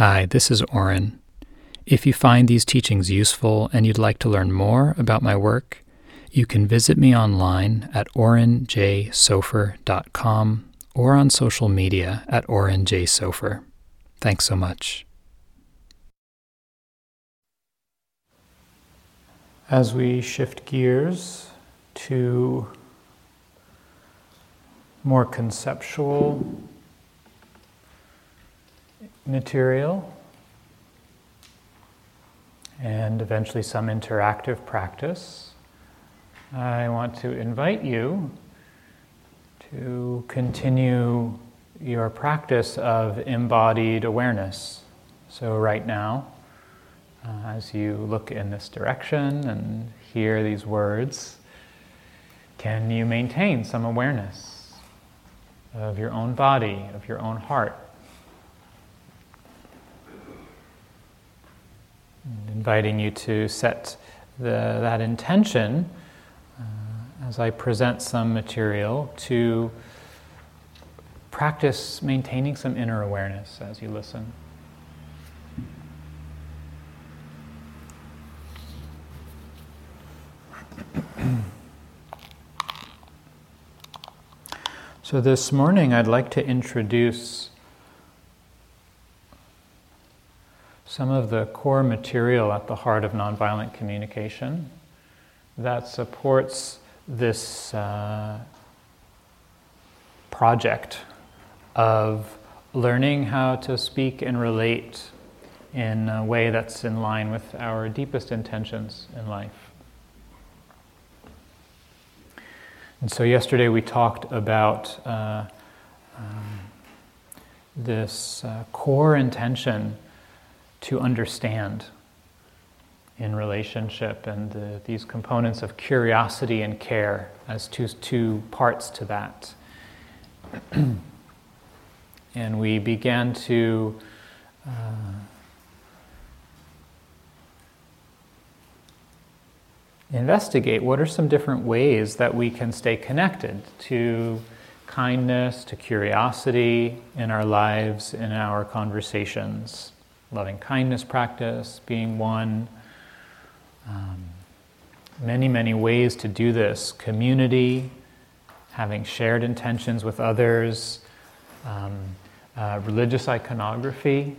Hi, this is Oren. If you find these teachings useful and you'd like to learn more about my work, you can visit me online at orenjsofer.com or on social media at orenjsofer. Thanks so much. As we shift gears to more conceptual material and eventually some interactive practice, I want to invite you to continue your practice of embodied awareness. So, right now, uh, as you look in this direction and hear these words, can you maintain some awareness of your own body, of your own heart? And inviting you to set the, that intention uh, as I present some material to practice maintaining some inner awareness as you listen. so, this morning I'd like to introduce some of the core material at the heart of nonviolent communication that supports this uh, project of learning how to speak and relate in a way that's in line with our deepest intentions in life. And so, yesterday we talked about uh, um, this uh, core intention to understand in relationship and the, these components of curiosity and care as two, two parts to that. and we began to uh, investigate what are some different ways that we can stay connected to kindness, to curiosity in our lives, in our conversations loving kindness practice being one. Um, many, many ways to do this. Community, having shared intentions with others. Um, uh, religious iconography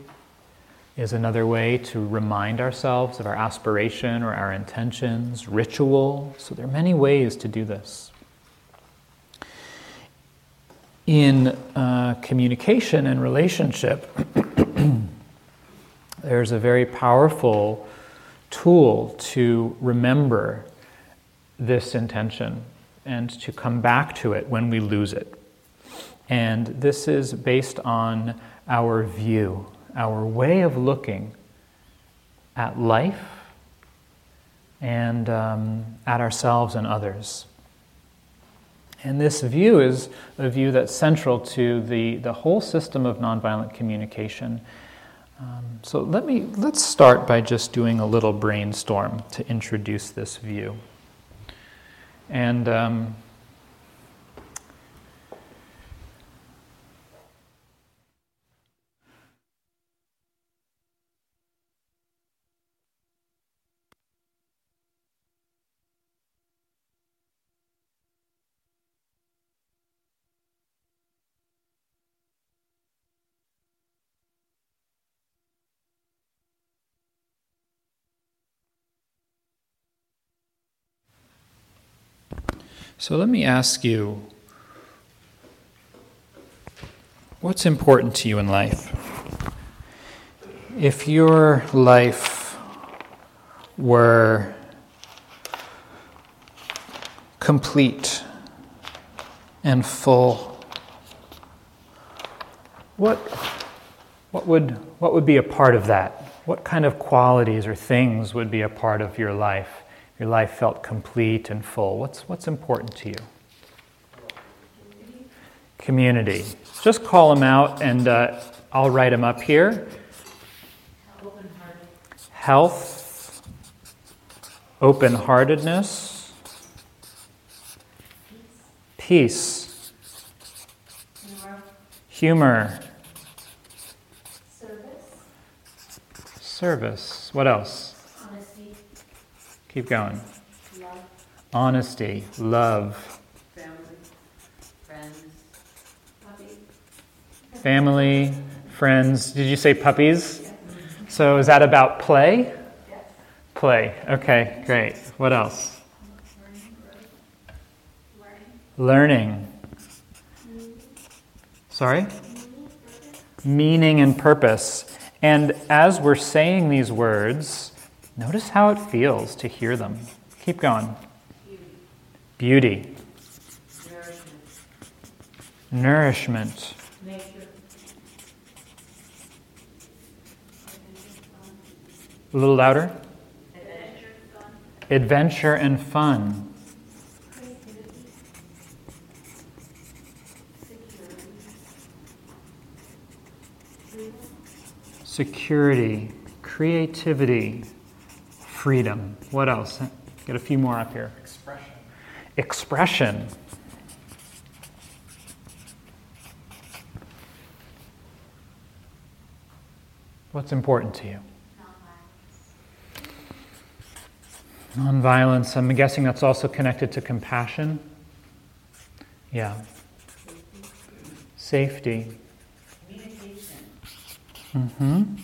is another way to remind ourselves of our aspiration or our intentions. Ritual. So there are many ways to do this. In uh, communication and relationship, there's a very powerful tool to remember this intention and to come back to it when we lose it. And this is based on our view, our way of looking at life and um, at ourselves and others. And this view is a view that's central to the, the whole system of nonviolent communication um, so let me let's start by just doing a little brainstorm to introduce this view. And um, So let me ask you what's important to you in life? If your life were complete and full, what, what, would, what would be a part of that? What kind of qualities or things would be a part of your life? Your life felt complete and full. What's, what's important to you? Community. Just call them out and uh, I'll write them up here. Health, open heartedness, peace, humor, service. Service. What else? Keep going. Love. Honesty, love, Family. Friends. Puppy. family, friends. Did you say puppies? So is that about play? Yes. Play. Okay, great. What else? Learning. Learning. Sorry? Meaning and purpose. And as we're saying these words, notice how it feels to hear them. Keep going. Beauty. Nourishment. nourishment, a little louder. Adventure. And fun, security, creativity, freedom. What else? Get a few more up here. Expression. Expression. What's important to you? Nonviolence. Nonviolence. I'm guessing that's also connected to compassion. Yeah. Safety. Communication. hmm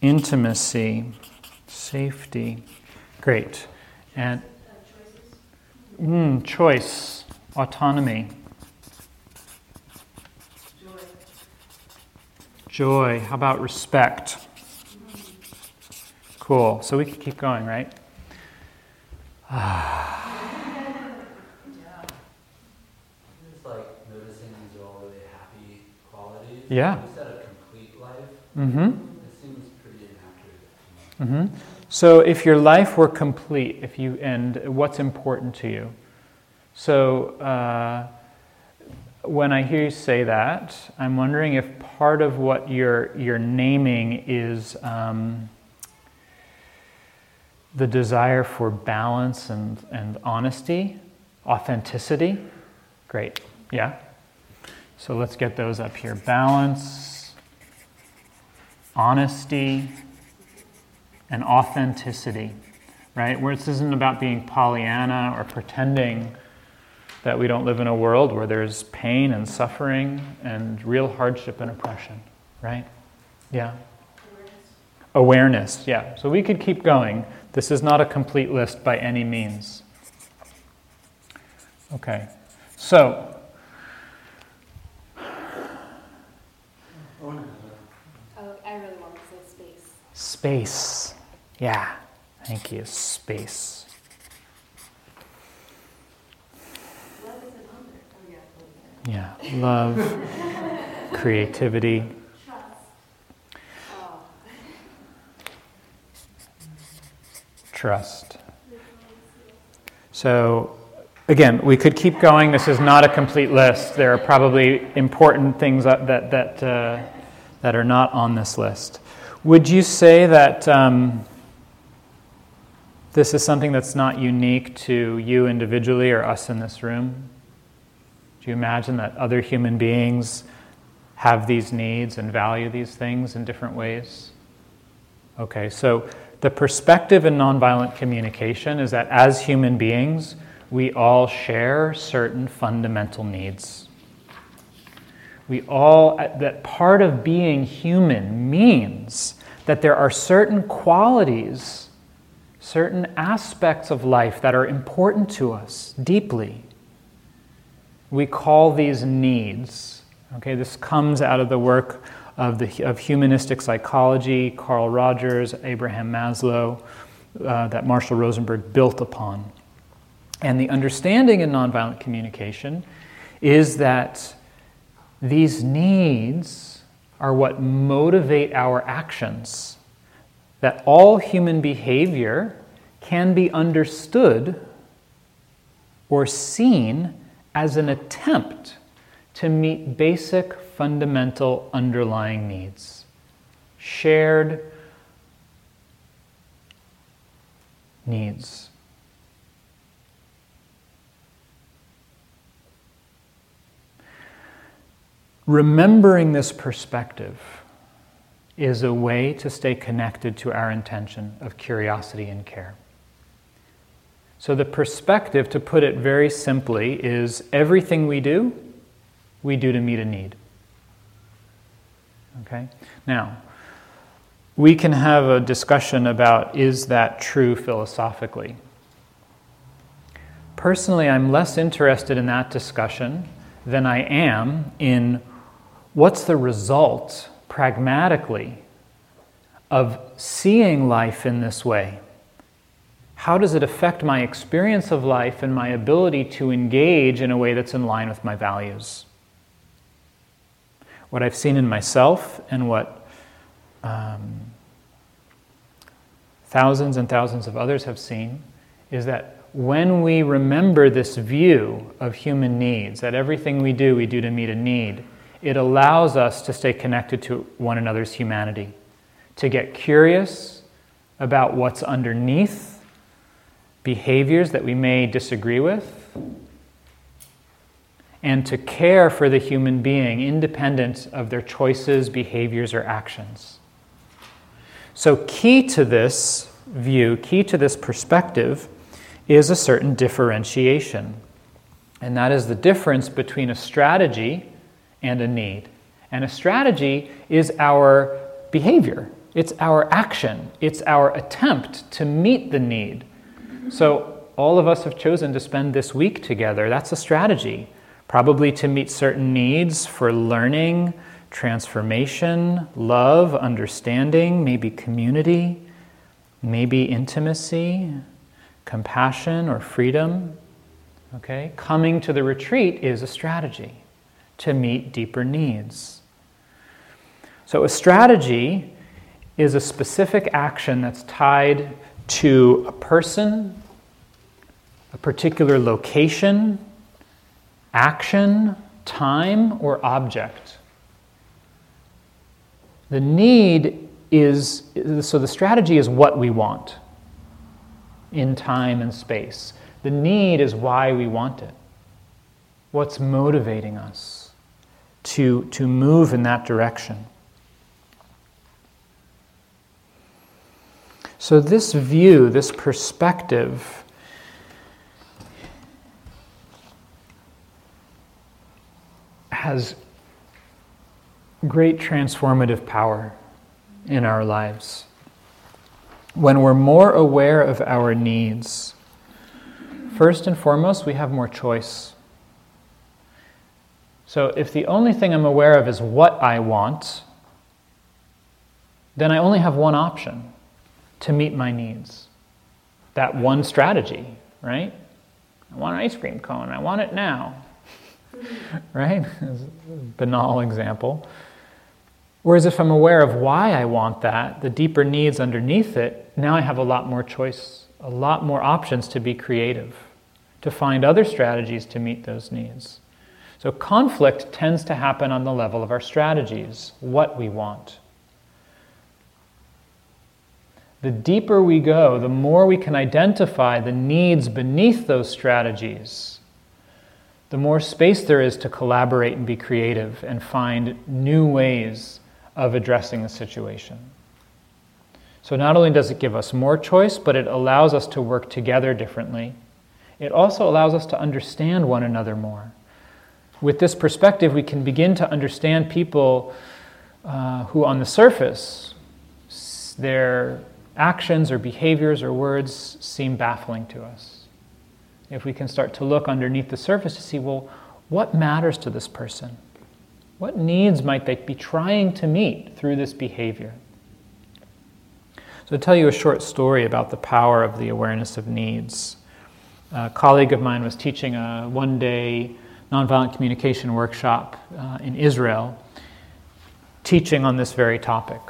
Intimacy. Safety. Great. And mm, choice. Autonomy. Joy. Joy. How about respect? Cool. So we can keep going, right? It's like noticing these are all really happy qualities. Yeah. Instead of complete life, Mm-hmm. it seems pretty inaccurate. Mm-hmm. So if your life were complete, if you and what's important to you. So uh, when I hear you say that, I'm wondering if part of what you're you're naming is um, the desire for balance and, and honesty, authenticity. Great. Yeah. So let's get those up here. Balance, honesty, and authenticity, right? Where this isn't about being Pollyanna or pretending that we don't live in a world where there's pain and suffering and real hardship and oppression, right? Yeah. Awareness. Awareness, yeah. So we could keep going. This is not a complete list by any means. Okay. So, Oh, I really want to say space. space. Yeah. Thank you. Space. Love is an under. Yeah. Love, creativity. Trust. Trust. So, again, we could keep going. This is not a complete list. There are probably important things that, that, that, uh, that are not on this list. Would you say that um, this is something that's not unique to you individually or us in this room? Do you imagine that other human beings have these needs and value these things in different ways? Okay, so the perspective in nonviolent communication is that as human beings, we all share certain fundamental needs. We all, uh, that part of being human means that there are certain qualities, certain aspects of life that are important to us deeply. We call these needs. Okay, this comes out of the work of, the, of humanistic psychology, Carl Rogers, Abraham Maslow, uh, that Marshall Rosenberg built upon. And the understanding in nonviolent communication is that these needs are what motivate our actions, that all human behavior can be understood or seen as an attempt to meet basic fundamental underlying needs, shared needs. Remembering this perspective is a way to stay connected to our intention of curiosity and care. So, the perspective, to put it very simply, is everything we do, we do to meet a need. Okay? Now, we can have a discussion about is that true philosophically? Personally, I'm less interested in that discussion than I am in what's the result pragmatically of seeing life in this way. How does it affect my experience of life and my ability to engage in a way that's in line with my values? What I've seen in myself and what um, thousands and thousands of others have seen is that when we remember this view of human needs, that everything we do, we do to meet a need, it allows us to stay connected to one another's humanity, to get curious about what's underneath behaviors that we may disagree with, and to care for the human being independent of their choices, behaviors, or actions. So, key to this view, key to this perspective, is a certain differentiation. And that is the difference between a strategy and a need. And a strategy is our behavior, it's our action, it's our attempt to meet the need. So, all of us have chosen to spend this week together. That's a strategy, probably to meet certain needs for learning, transformation, love, understanding, maybe community, maybe intimacy, compassion or freedom. Okay? Coming to the retreat is a strategy to meet deeper needs. So, a strategy is a specific action that's tied to a person, a particular location, action, time, or object. The need is, so the strategy is what we want in time and space. The need is why we want it. What's motivating us to, to move in that direction? So, this view, this perspective, has great transformative power in our lives when we're more aware of our needs, first and foremost, we have more choice. So if the only thing I'm aware of is what I want, then I only have one option to meet my needs. That one strategy, right? I want an ice cream cone, I want it now. right? banal example. Whereas if I'm aware of why I want that, the deeper needs underneath it, now I have a lot more choice, a lot more options to be creative, to find other strategies to meet those needs. So conflict tends to happen on the level of our strategies, what we want. The deeper we go, the more we can identify the needs beneath those strategies, the more space there is to collaborate and be creative and find new ways of addressing the situation. So, not only does it give us more choice, but it allows us to work together differently. It also allows us to understand one another more. With this perspective, we can begin to understand people uh, who, on the surface, their actions or behaviors or words seem baffling to us. If we can start to look underneath the surface to see, well, what matters to this person? What needs might they be trying to meet through this behavior? So, I'll tell you a short story about the power of the awareness of needs. A colleague of mine was teaching a one day nonviolent communication workshop uh, in Israel, teaching on this very topic.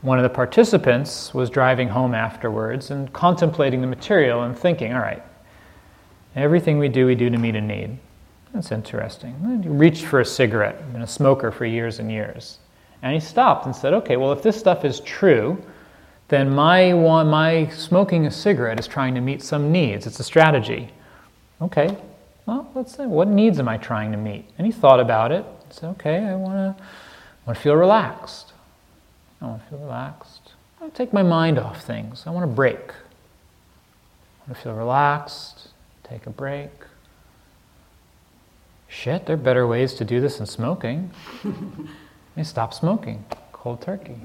One of the participants was driving home afterwards and contemplating the material and thinking, all right, everything we do, we do to meet a need. That's interesting. He reached for a cigarette, been a smoker for years and years. And he stopped and said, okay, well, if this stuff is true, then my, my smoking a cigarette is trying to meet some needs. It's a strategy. Okay, well, let's say, what needs am I trying to meet? And he thought about it. He said, okay, I want to want to feel relaxed. I want to feel relaxed. I want to take my mind off things. I want to break. I want to feel relaxed, take a break. Shit, there are better ways to do this than smoking. Let me stop smoking. Cold turkey.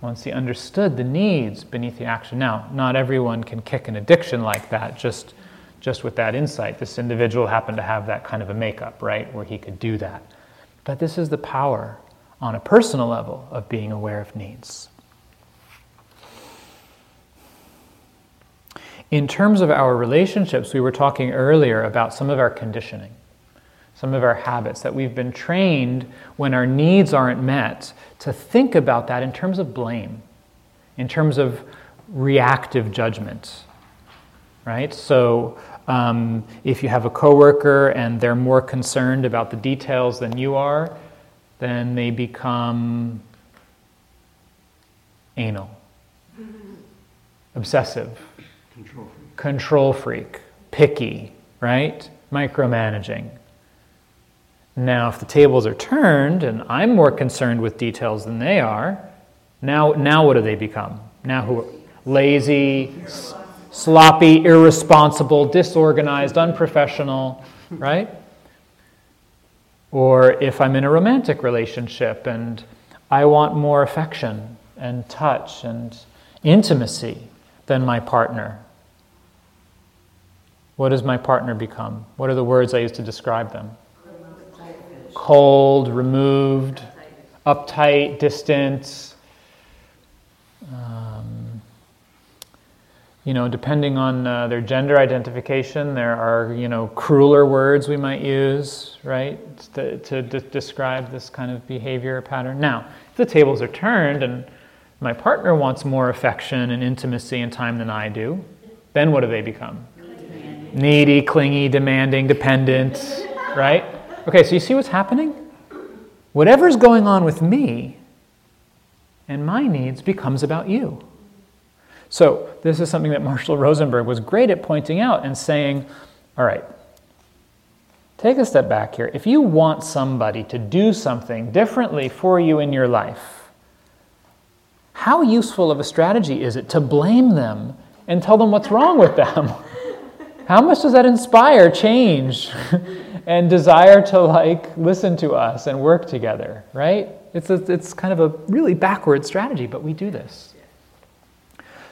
Once he understood the needs beneath the action. Now, not everyone can kick an addiction like that just, just with that insight. This individual happened to have that kind of a makeup, right, where he could do that. But this is the power on a personal level of being aware of needs. In terms of our relationships, we were talking earlier about some of our conditioning, some of our habits that we've been trained when our needs aren't met to think about that in terms of blame, in terms of reactive judgment. Right? So, um, if you have a coworker and they're more concerned about the details than you are, then they become anal, obsessive, Control freak. control freak, picky, right? Micromanaging. Now, if the tables are turned and I'm more concerned with details than they are, now, now what do they become? Now who? Lazy, sloppy, irresponsible, disorganized, unprofessional, right? Or if I'm in a romantic relationship and I want more affection and touch and intimacy than my partner, what does my partner become? What are the words I use to describe them? Cold, removed, uptight, distant. Um, you know, depending on uh, their gender identification, there are, you know, crueler words we might use, right, to, to de- describe this kind of behavior pattern. Now, if the tables are turned and my partner wants more affection and intimacy and time than I do, then what do they become? Needy, clingy, demanding, dependent, right? Okay, so you see what's happening? Whatever's going on with me and my needs becomes about you. So, this is something that Marshall Rosenberg was great at pointing out and saying, all right, take a step back here. If you want somebody to do something differently for you in your life, how useful of a strategy is it to blame them and tell them what's wrong with them? How much does that inspire change and desire to like listen to us and work together, right? It's, a, it's kind of a really backward strategy, but we do this.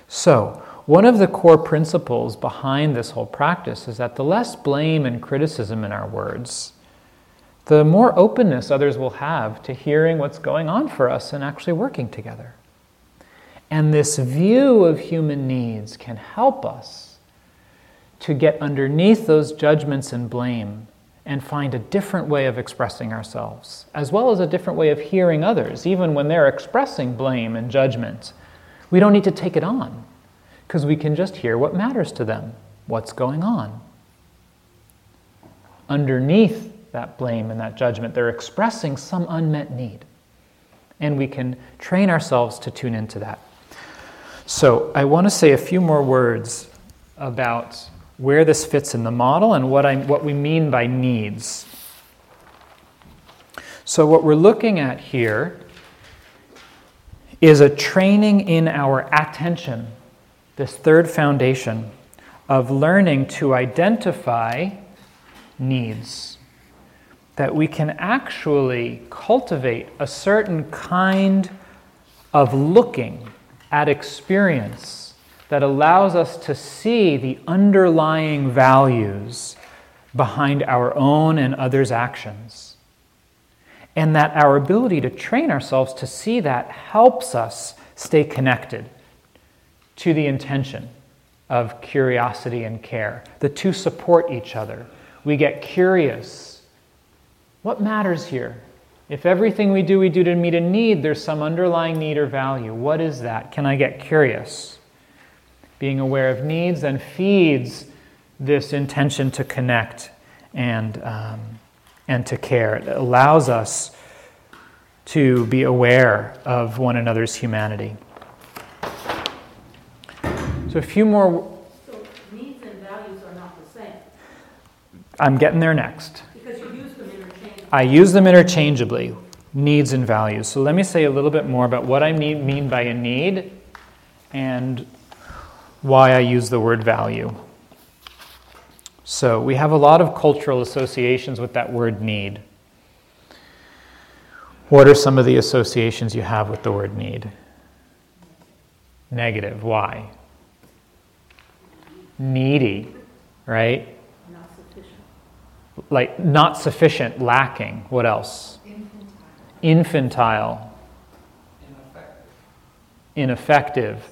So, one of the core principles behind this whole practice is that the less blame and criticism in our words, the more openness others will have to hearing what's going on for us and actually working together. And this view of human needs can help us to get underneath those judgments and blame and find a different way of expressing ourselves, as well as a different way of hearing others, even when they're expressing blame and judgment. We don't need to take it on because we can just hear what matters to them, what's going on. Underneath that blame and that judgment, they're expressing some unmet need. And we can train ourselves to tune into that. So, I want to say a few more words about where this fits in the model and what, I, what we mean by needs. So, what we're looking at here is a training in our attention, this third foundation of learning to identify needs. That we can actually cultivate a certain kind of looking at experience that allows us to see the underlying values behind our own and others' actions. And that our ability to train ourselves to see that helps us stay connected to the intention of curiosity and care. The two support each other. We get curious. What matters here? If everything we do, we do to meet a need, there's some underlying need or value. What is that? Can I get curious? Being aware of needs then feeds this intention to connect and, um, and to care. It allows us to be aware of one another's humanity. So, a few more, So needs and values are not the same, I'm getting there next. because you use them interchangeably. I use them interchangeably. needs and values. So let me say a little bit more about what I mean, mean by a need and why I use the word value. So we have a lot of cultural associations with that word need. What are some of the associations you have with the word need? Negative. Why? Needy, right? Not sufficient. Like not sufficient, lacking. What else? Infantile. Infantile. Ineffective.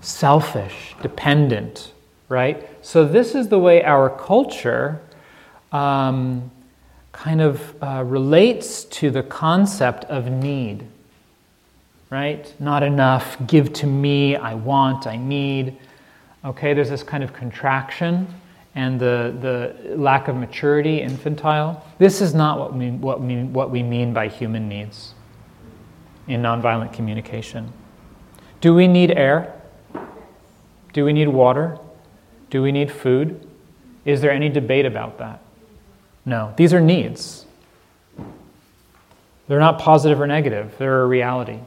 Selfish. Dependent, right? So, this is the way our culture um, kind of uh, relates to the concept of need, right? Not enough, give to me, I want, I need. Okay, there's this kind of contraction and the, the lack of maturity, infantile. This is not what we, what, we, what we mean by human needs in nonviolent communication. Do we need air? Do we need water? Do we need food? Is there any debate about that? No. These are needs. They're not positive or negative, they're a reality.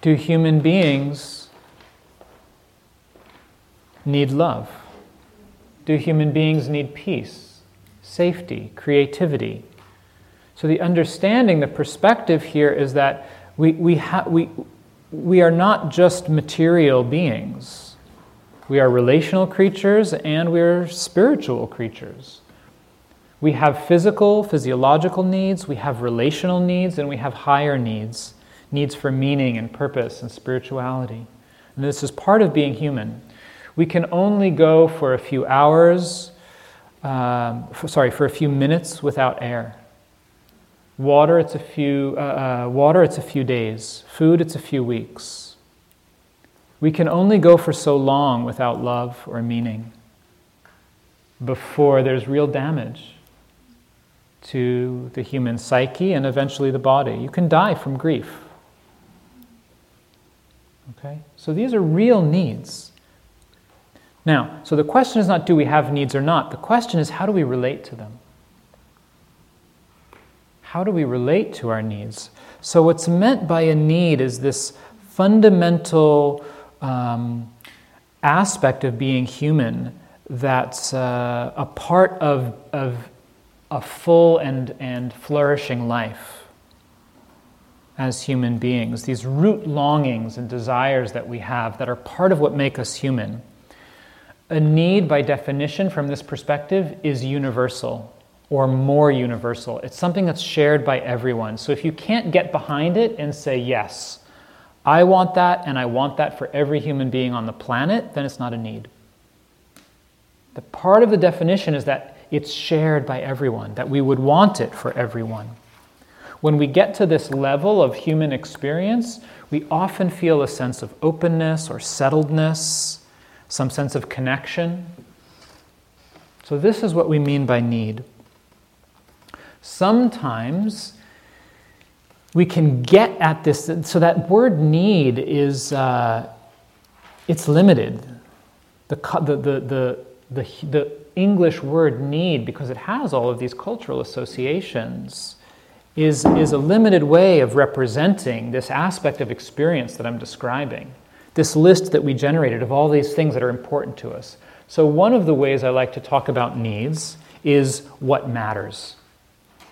Do human beings need love? Do human beings need peace, safety, creativity? So, the understanding, the perspective here is that we, we, ha- we, we are not just material beings. We are relational creatures and we're spiritual creatures. We have physical, physiological needs, we have relational needs, and we have higher needs needs for meaning and purpose and spirituality. And this is part of being human. We can only go for a few hours, um, for, sorry, for a few minutes without air. Water, it's a few, uh, uh, water, it's a few days. Food, it's a few weeks. We can only go for so long without love or meaning before there's real damage to the human psyche and eventually the body. You can die from grief. Okay? So these are real needs. Now, so the question is not do we have needs or not? The question is how do we relate to them? How do we relate to our needs? So, what's meant by a need is this fundamental um, aspect of being human that's uh, a part of, of a full and, and flourishing life as human beings, these root longings and desires that we have that are part of what make us human. A need, by definition, from this perspective, is universal or more universal. It's something that's shared by everyone. So if you can't get behind it and say, yes, I want that and I want that for every human being on the planet, then it's not a need. The part of the definition is that it's shared by everyone, that we would want it for everyone. When we get to this level of human experience, we often feel a sense of openness or settledness, some sense of connection. So, this is what we mean by need. Sometimes we can get at this, so that word need is uh, it's limited. The, the, the, the, the, English word need, because it has all of these cultural associations, is, is a limited way of representing this aspect of experience that I'm describing. This list that we generated of all these things that are important to us. So, one of the ways I like to talk about needs is what matters.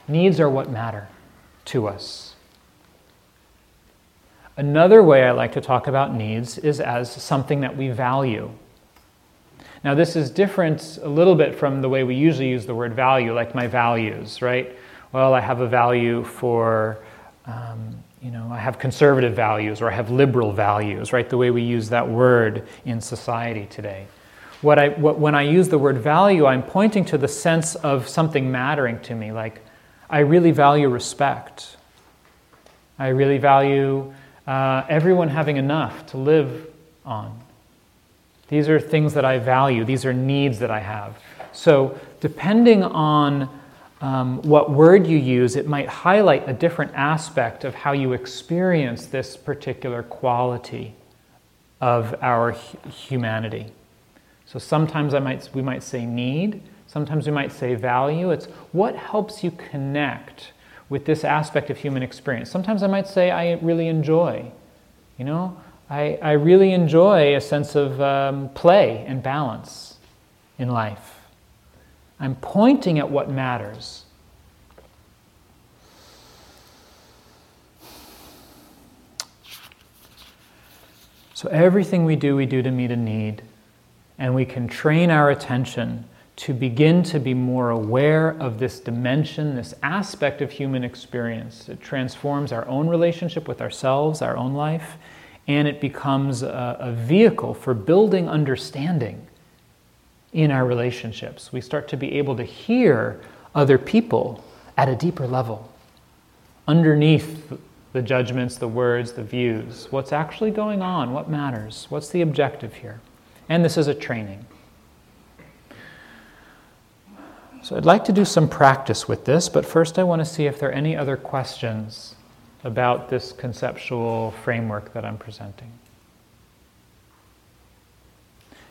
Needs are what matter to us. Another way I like to talk about needs is as something that we value. Now, this is different a little bit from the way we usually use the word value, like my values, right? well, I have a value for, um, you know, I have conservative values or I have liberal values, right? The way we use that word in society today. What I, what, when I use the word value, I'm pointing to the sense of something mattering to me. Like, I really value respect. I really value uh, everyone having enough to live on. These are things that I value, these are needs that I have. So, depending on um, what word you use, it might highlight a different aspect of how you experience this particular quality of our humanity. So sometimes I might, we might say need, sometimes we might say value. It's what helps you connect with this aspect of human experience. Sometimes I might say, I really enjoy. You know, I, I really enjoy a sense of um, play and balance in life. I'm pointing at what matters. So, everything we do, we do to meet a need. And we can train our attention to begin to be more aware of this dimension, this aspect of human experience. It transforms our own relationship with ourselves, our own life, and it becomes a, a vehicle for building understanding in our relationships. We start to be able to hear other people at a deeper level, underneath the judgments, the words, the views. What's actually going on? What matters? What's the objective here? And this is a training. So I'd like to do some practice with this, but first I want to see if there are any other questions about this conceptual framework that I'm presenting.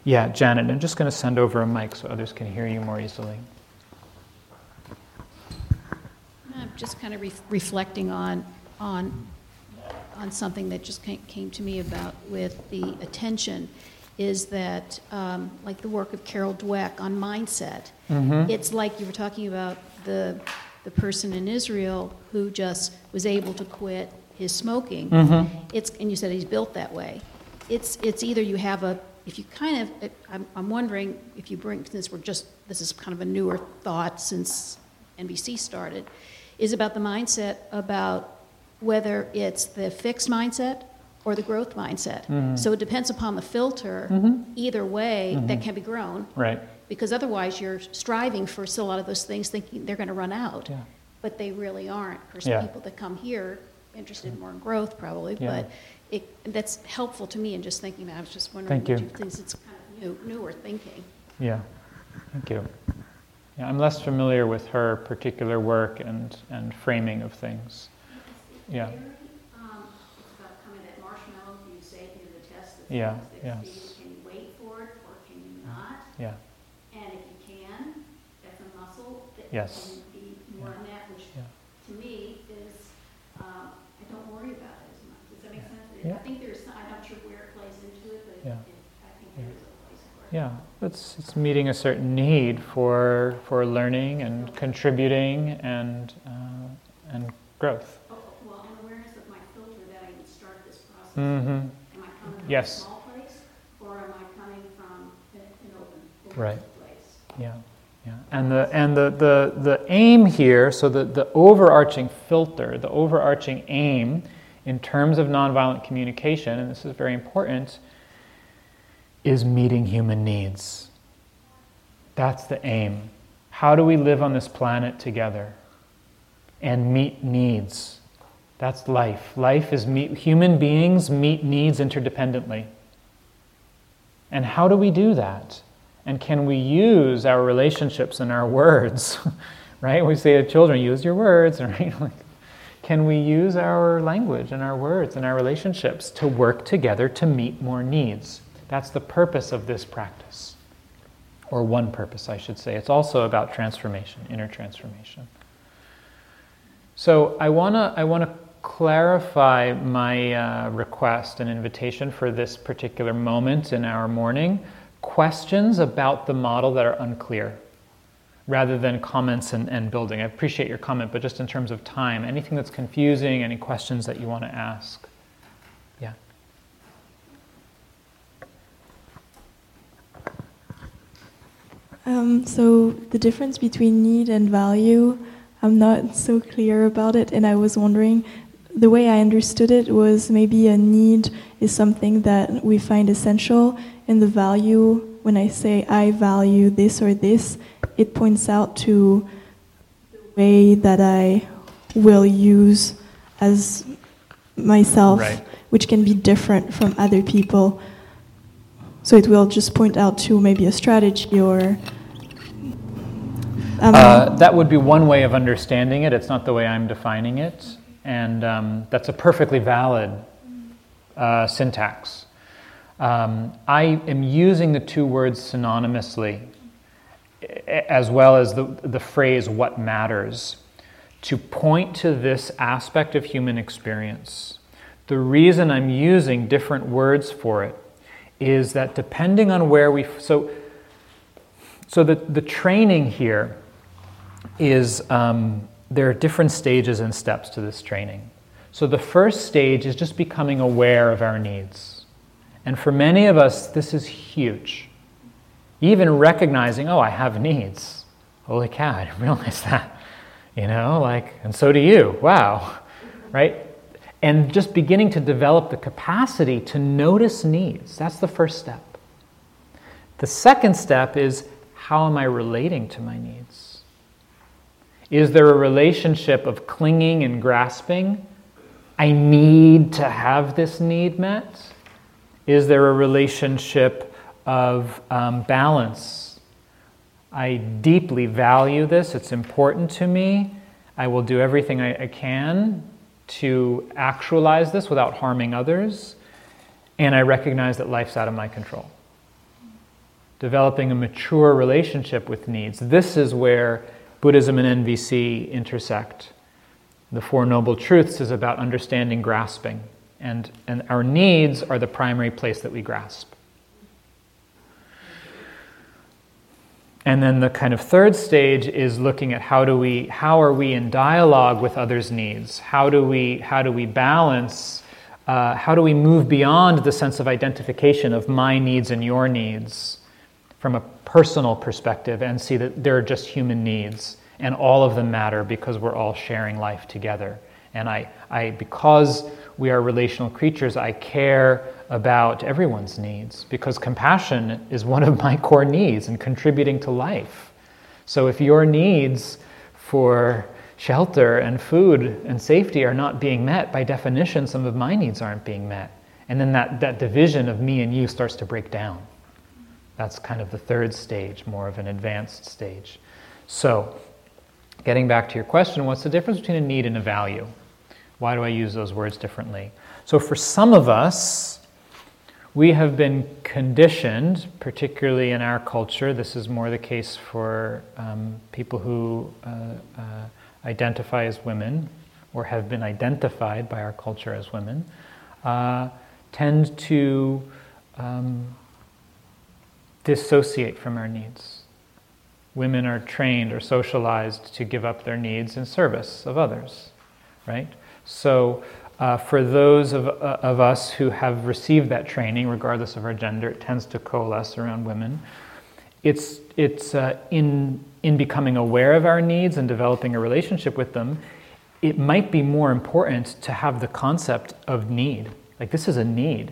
Yeah, Janet, I'm just going to send over a mic so others can hear you more easily. I'm just kind of re- reflecting on on on something that just came, came to me about with the attention is that um, like the work of Carol Dweck on mindset. Mm-hmm. It's like you were talking about the the person in Israel who just was able to quit his smoking. Mm-hmm. It's and you said he's built that way. It's it's either you have a if you kind of I'm, I'm wondering if you bring since we're just this is kind of a newer thought since NVC started is about the mindset about whether it's the fixed mindset or the growth mindset. Mm-hmm. So it depends upon the filter. Mhm. Either way, that Mm-hmm. can be grown Right. because otherwise you're striving for still a lot of those things, thinking they're going to run out, Yeah. but they really aren't. For Yeah. some people that come here, interested more in growth probably, Yeah. but it, that's helpful to me in just thinking that. I was just wondering, Thank what you. think it's kind of new, newer thinking. Yeah. Thank you. Yeah, I'm less familiar with her particular work and, and framing of things. Yeah. Um, It's about kind of that marshmallow, do you say through the test? that Yeah, yes. Can you wait for it or can you not? Yeah. And if you can, that's a muscle that Yes. can be more on that, which Yeah. to me is, um, I don't worry about it as much. Does that make sense? Yeah. I think there's, I'm not sure where it plays into it, but Yeah. it- I think there is a place for it. Yeah, it's, it's meeting a certain need for, for learning and contributing and, uh, and growth. Oh, Well, an awareness of my filter that I would start this process. Mm-hmm. Yes. small place or am I coming from an an open, Right. place? Yeah, yeah. And the and the, the, the aim here, so the, the overarching filter, the overarching aim in terms of nonviolent communication, and this is very important, is meeting human needs. That's the aim. How do we live on this planet together and meet needs? That's life. Life is meet human beings meet needs interdependently. And how do we do that? And can we use our relationships and our words? right? We say to children, use your words, right? Can we use our language and our words and our relationships to work together to meet more needs? That's the purpose of this practice. Or one purpose, I should say. It's also about transformation, inner transformation. So I want to I want to clarify my uh, request and invitation for this particular moment in our morning. Questions about the model that are unclear, rather than comments and, and building. I appreciate your comment, but just in terms of time, anything that's confusing, any questions that you want to ask. Yeah. Um, so the difference between need and value, I'm not so clear about it, and I was wondering. The way I understood it was maybe a need is something that we find essential, and the value, when I say I value this or this, it points out to the way that I will use as myself, Right. which can be different from other people. So it will just point out to maybe a strategy or. Um, Uh, that would be one way of understanding it. It's not the way I'm defining it. And um, that's a perfectly valid uh, syntax. Um, I am using the two words synonymously, as well as the, the phrase what matters, to point to this aspect of human experience. The reason I'm using different words for it is that depending on where we so so the, the training here is um, there are different stages and steps to this training. So the first stage is just becoming aware of our needs. And for many of us, this is huge. Even recognizing, oh, I have needs. Holy cow, I didn't realize that. You know, like, and so do you. Wow. Right? And just beginning to develop the capacity to notice needs. That's the first step. The second step is how am I relating to my needs? Is there a relationship of clinging and grasping? I need to have this need met? Is there a relationship of um, balance? I deeply value this, it's important to me. I will do everything I, I can to actualize this without harming others. And I recognize that life's out of my control. Developing a mature relationship with needs. This is where Buddhism and NVC intersect. The Four Noble Truths is about understanding grasping, and, and our needs are the primary place that we grasp. And then the kind of third stage is looking at how do we how are we in dialogue with others' needs? How do we how do we balance? Uh, how do we move beyond the sense of identification of my needs and your needs from a personal perspective and see that they're just human needs and all of them matter because we're all sharing life together. And I, I because we are relational creatures, I care about everyone's needs because compassion is one of my core needs and contributing to life. So if your needs for shelter and food and safety are not being met, by definition, some of my needs aren't being met. And then that, that division of me and you starts to break down. That's kind of the third stage, more of an advanced stage. So, getting back to your question, what's the difference between a need and a value? Why do I use those words differently? So, for some of us, we have been conditioned, particularly in our culture, this is more the case for um, people who uh, uh, identify as women or have been identified by our culture as women, uh, tend to um, dissociate from our needs. Women are trained or socialized to give up their needs in service of others, right? So uh, for those of, uh, of us who have received that training, regardless of our gender, it tends to coalesce around women. It's, it's uh, in, in becoming aware of our needs and developing a relationship with them, it might be more important to have the concept of need. Like, this is a need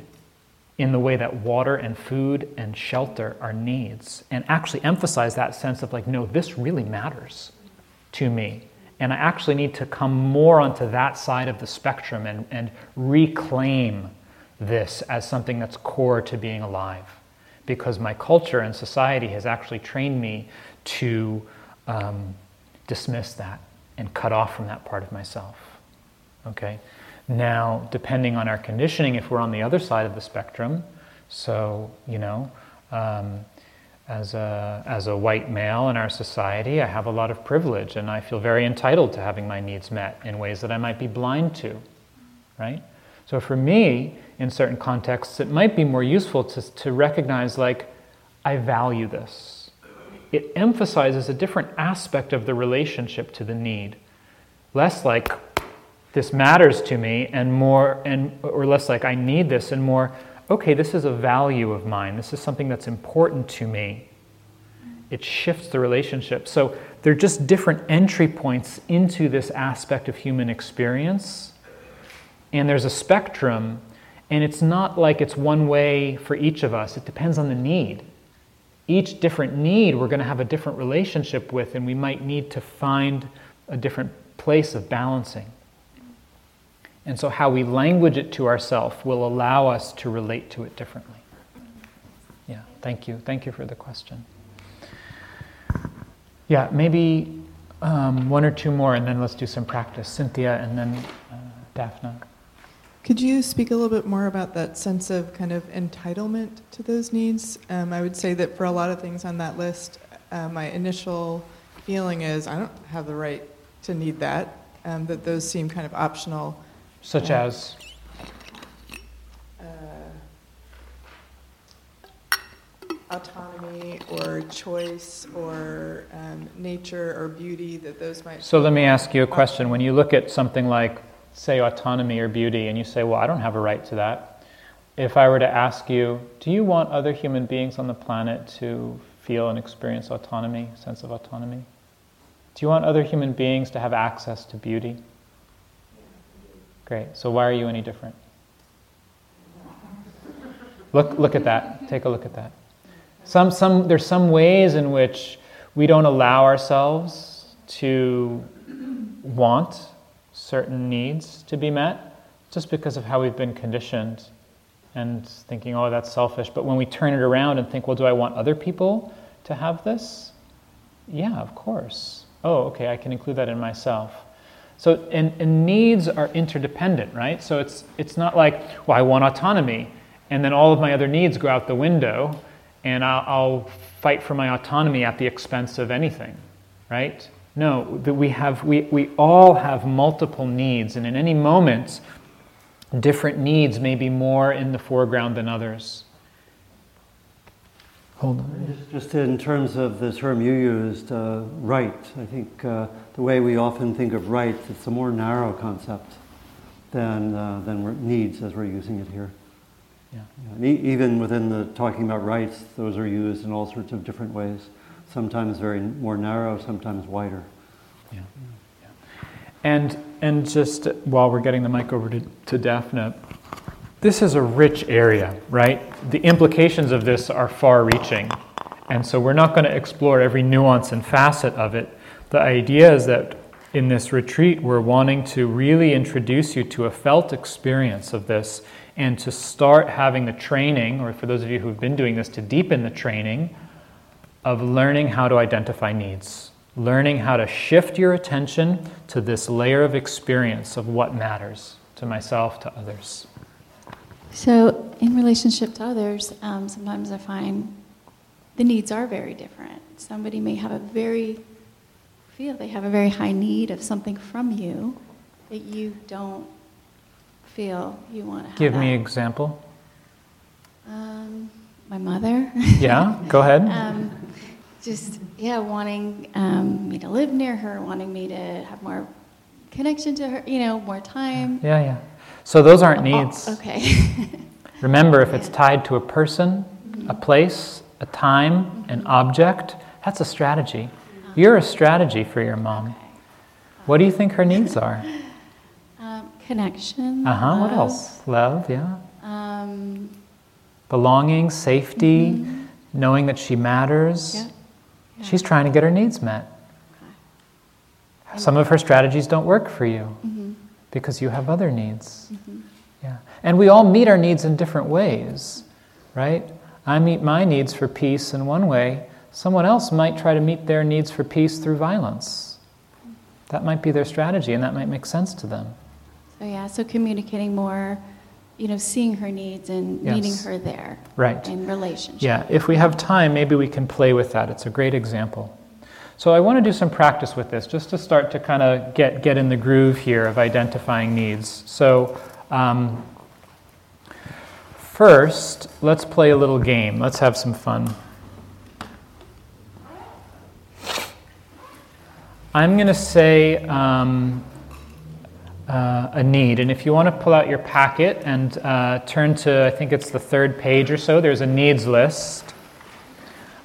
in the way that water and food and shelter are needs, and actually emphasize that sense of, like, no, this really matters to me. And I actually need to come more onto that side of the spectrum and, and reclaim this as something that's core to being alive. Because my culture and society has actually trained me to um, dismiss that and cut off from that part of myself. Okay? Now, depending on our conditioning, if we're on the other side of the spectrum, so, you know, um, as a, as a white male in our society, I have a lot of privilege and I feel very entitled to having my needs met in ways that I might be blind to, right? So for me, in certain contexts, it might be more useful to, to recognize, like, I value this. It emphasizes a different aspect of the relationship to the need. Less like, this matters to me, and more, and, or less like, I need this, and more, okay, this is a value of mine. This is something that's important to me. It shifts the relationship. So they're just different entry points into this aspect of human experience. And there's a spectrum, and it's not like it's one way for each of us. It depends on the need. Each different need we're going to have a different relationship with, and we might need to find a different place of balancing. And so, how we language it to ourselves will allow us to relate to it differently. Yeah, thank you. Thank you for the question. Yeah, maybe um, one or two more, and then let's do some practice. Cynthia and then uh, Daphne. Could you speak a little bit more about that sense of kind of entitlement to those needs? Um, I would say that for a lot of things on that list, uh, my initial feeling is I don't have the right to need that, um, that those seem kind of optional. Such as, uh, autonomy or choice or um, nature or beauty, that those might. so let me ask you a question. When you look at something like, say, autonomy or beauty, and you say, well, I don't have a right to that. If I were to ask you, do you want other human beings on the planet to feel and experience autonomy, sense of autonomy? Do you want other human beings to have access to beauty? Great. So why are you any different? Look, look at that. Take a look at that. Some, some, there's some ways in which we don't allow ourselves to want certain needs to be met just because of how we've been conditioned and thinking, oh, that's selfish. But when we turn it around and think, well, do I want other people to have this? Yeah, of course. Oh, okay, I can include that in myself. So, and, and needs are interdependent, right? So it's, it's not like, well, I want autonomy, and then all of my other needs go out the window, and I'll, I'll fight for my autonomy at the expense of anything, right? No, that we have, we, we all have multiple needs, and in any moment, different needs may be more in the foreground than others. Hold on. Just in terms of the term you used, uh, right, I think uh, the way we often think of right, it's a more narrow concept than, uh, than needs as we're using it here. Yeah. And e- even within the talking about rights, those are used in all sorts of different ways. Sometimes very more narrow, sometimes wider. Yeah. yeah. And, and just while we're getting the mic over to, to Daphne, this is a rich area, right? The implications of this are far reaching. And so we're not going to explore every nuance and facet of it. The idea is that in this retreat, we're wanting to really introduce you to a felt experience of this and to start having the training, or for those of you who've been doing this, to deepen the training of learning how to identify needs, learning how to shift your attention to this layer of experience of what matters to myself, to others. So, in relationship to others, um, sometimes I find the needs are very different. Somebody may have a very, feel they have a very high need of something from you that you don't feel you want to have. Give me an example. Um, my mother. Yeah, go ahead. um, just, yeah, wanting um, me to live near her, wanting me to have more connection to her, you know, more time. Yeah, yeah. So those aren't Oh, needs. okay. Remember, if it's tied to a person, a place, a time, an object, that's a strategy. You're a strategy for your mom. What do you think her needs are? um, connection. Uh huh. What else? Love, yeah. Um, Belonging, safety, knowing that she matters. yeah. yeah. She's trying to get her needs met. Okay. Some of her strategies don't work for you Mhm, because you have other needs. mhm. Yeah. And we all meet our needs in different ways, right? I meet my needs for peace in one way. Someone else might try to meet their needs for peace through violence. That might be their strategy, and that might make sense to them. So yeah, so communicating more, you know, seeing her needs and meeting her there Right. in relationship. Yeah, if we have time, maybe we can play with that. It's a great example. So I want to do some practice with this just to start to kind of get, get in the groove here of identifying needs. So um, first, let's play a little game. Let's have some fun. I'm going to say um, uh, a need. And if you want to pull out your packet and uh, turn to, I think it's the third page or so, there's a needs list.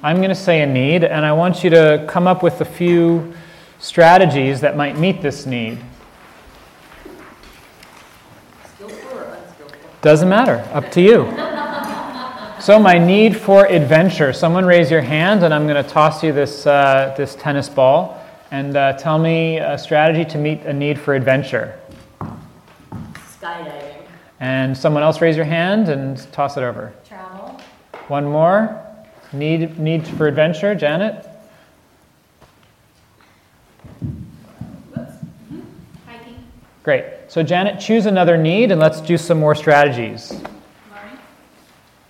I'm going to say a need, and I want you to come up with a few strategies that might meet this need. Skillful or unskillful? Doesn't matter, up to you. So, my need for adventure. Someone raise your hand, and I'm going to toss you this, uh, this tennis ball. And uh, tell me a strategy to meet a need for adventure. Skydiving. And someone else raise your hand and toss it over. Travel. One more. Need, need for adventure, Janet? Hiking. Great. So, Janet, choose another need and let's do some more strategies. Learning.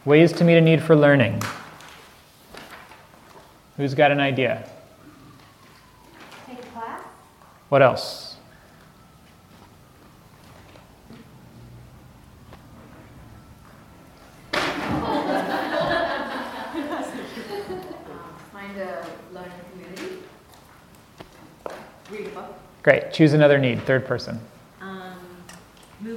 Ways to meet a need for learning. Who's got an idea? Take a class. What else? Find a learning community. Read a book. Great. Choose another need. Third person.